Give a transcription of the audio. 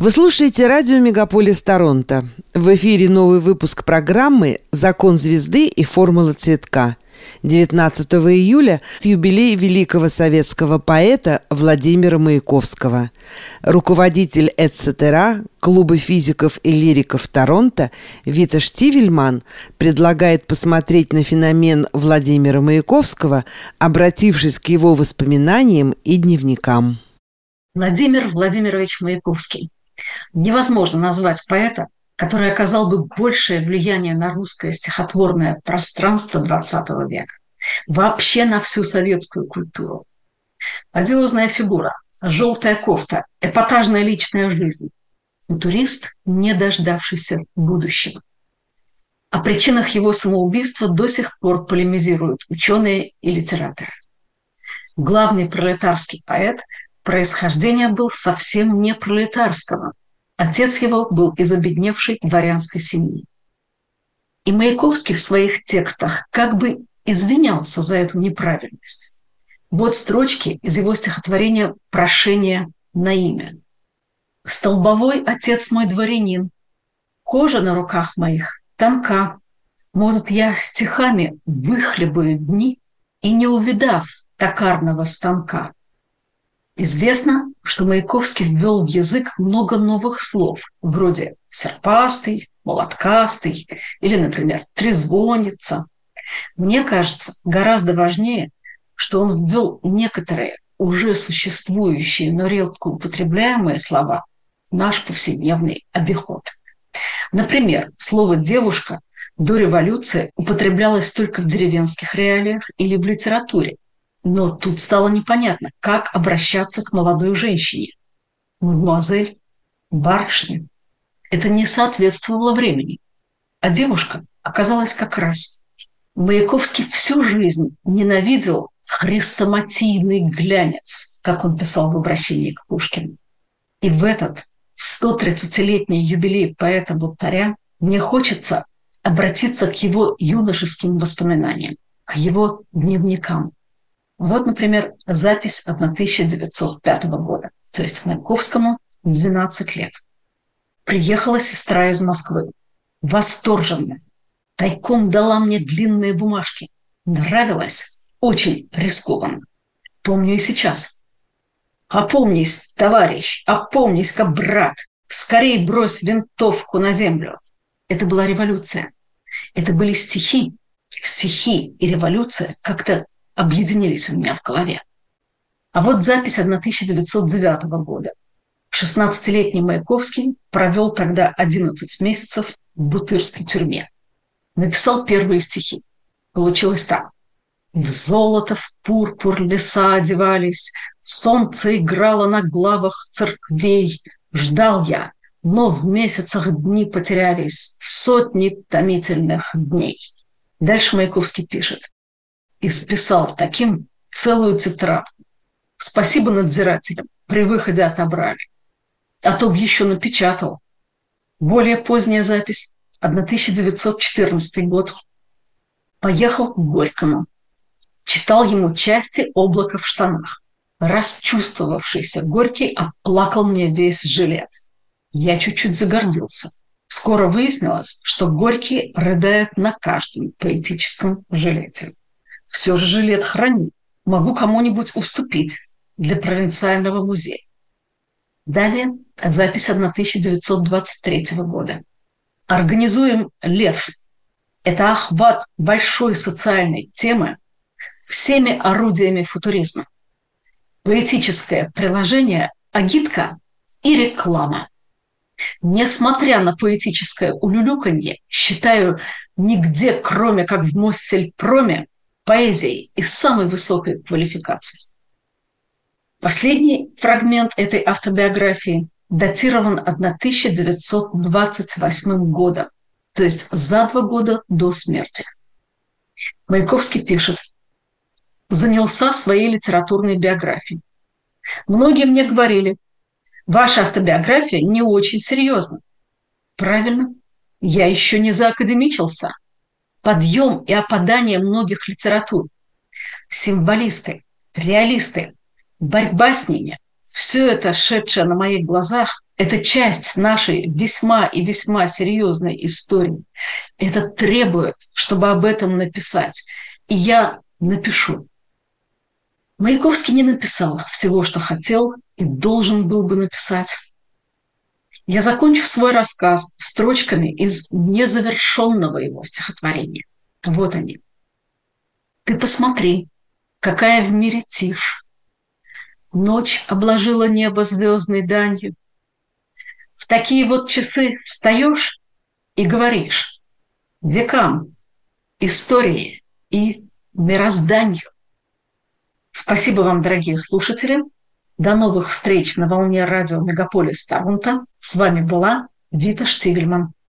Вы слушаете радио «Мегаполис Торонто». В эфире новый выпуск программы «Закон звезды и формула цветка». 19 июля – юбилей великого советского поэта Владимира Маяковского. Руководитель «Эцетера» Клуба физиков и лириков Торонто Вита Штивельман предлагает посмотреть на феномен Владимира Маяковского, обратившись к его воспоминаниям и дневникам. Владимир Владимирович Маяковский. Невозможно назвать поэта, который оказал бы большее влияние на русское стихотворное пространство XX века, вообще на всю советскую культуру. Одиозная фигура, желтая кофта, эпатажная личная жизнь, футурист, не дождавшийся будущего. О причинах его самоубийства до сих пор полемизируют ученые и литераторы. Главный пролетарский поэт происхождения был совсем не пролетарского. Отец его был из обедневшей дворянской семьи. И Маяковский в своих текстах как бы извинялся за эту неправильность. Вот строчки из его стихотворения «Прошение на имя». «Столбовой отец мой дворянин, кожа на руках моих тонка. Может, я стихами выхлебаю дни и не увидав токарного станка. Известно, что Маяковский ввел в язык много новых слов, вроде «серпастый», «молоткастый» или, например, «трезвонится». Мне кажется, гораздо важнее, что он ввел некоторые уже существующие, но редко употребляемые слова в наш повседневный обиход. Например, слово «девушка» до революции употреблялось только в деревенских реалиях или в литературе – но тут стало непонятно, как обращаться к молодой женщине. Мадемуазель, барышня. Это не соответствовало времени. А девушка оказалась как раз. Маяковский всю жизнь ненавидел хрестоматийный глянец, как он писал в обращении к Пушкину. И в этот 130-летний юбилей поэта-бунтаря мне хочется обратиться к его юношеским воспоминаниям, к его дневникам. Вот, например, запись 1905 года, то есть Маяковскому 12 лет. Приехала сестра из Москвы, восторженная, тайком дала мне длинные бумажки. Нравилось, очень рискованно. Помню и сейчас. Опомнись, товарищ, опомнись-ка, брат, скорей брось винтовку на землю. Это была революция. Это были стихи. Стихи и революция как-то объединились у меня в голове. А вот запись 1909 года. 16-летний Маяковский провел тогда 11 месяцев в Бутырской тюрьме. Написал первые стихи. Получилось так. В золото, в пурпур леса одевались, Солнце играло на главах церквей. Ждал я, но в месяцах дни потерялись, Сотни томительных дней. Дальше Маяковский пишет и списал таким целую тетрадку. Спасибо надзирателям, при выходе отобрали. А то б еще напечатал. Более поздняя запись, 1914 год. Поехал к Горькому. Читал ему части облака в штанах. Расчувствовавшийся Горький оплакал мне весь жилет. Я чуть-чуть загордился. Скоро выяснилось, что Горький рыдает на каждом поэтическом жилете все же жилет храню. Могу кому-нибудь уступить для провинциального музея. Далее запись 1923 года. Организуем «Лев». Это охват большой социальной темы всеми орудиями футуризма. Поэтическое приложение, агитка и реклама. Несмотря на поэтическое улюлюканье, считаю, нигде, кроме как в Моссельпроме, поэзией и самой высокой квалификацией. Последний фрагмент этой автобиографии датирован 1928 годом, то есть за два года до смерти. Маяковский пишет, занялся своей литературной биографией. Многие мне говорили, ваша автобиография не очень серьезна. Правильно, я еще не заакадемичился – подъем и опадание многих литератур. Символисты, реалисты, борьба с ними – все это, шедшее на моих глазах, Это часть нашей весьма и весьма серьезной истории. Это требует, чтобы об этом написать. И я напишу. Маяковский не написал всего, что хотел и должен был бы написать. Я закончу свой рассказ строчками из незавершенного его стихотворения. Вот они. Ты посмотри, какая в мире тишь. Ночь обложила небо звездной данью. В такие вот часы встаешь и говоришь векам, истории и мирозданию. Спасибо вам, дорогие слушатели. До новых встреч на волне радио Мегаполис Таунта. С вами была Вита Штивельман.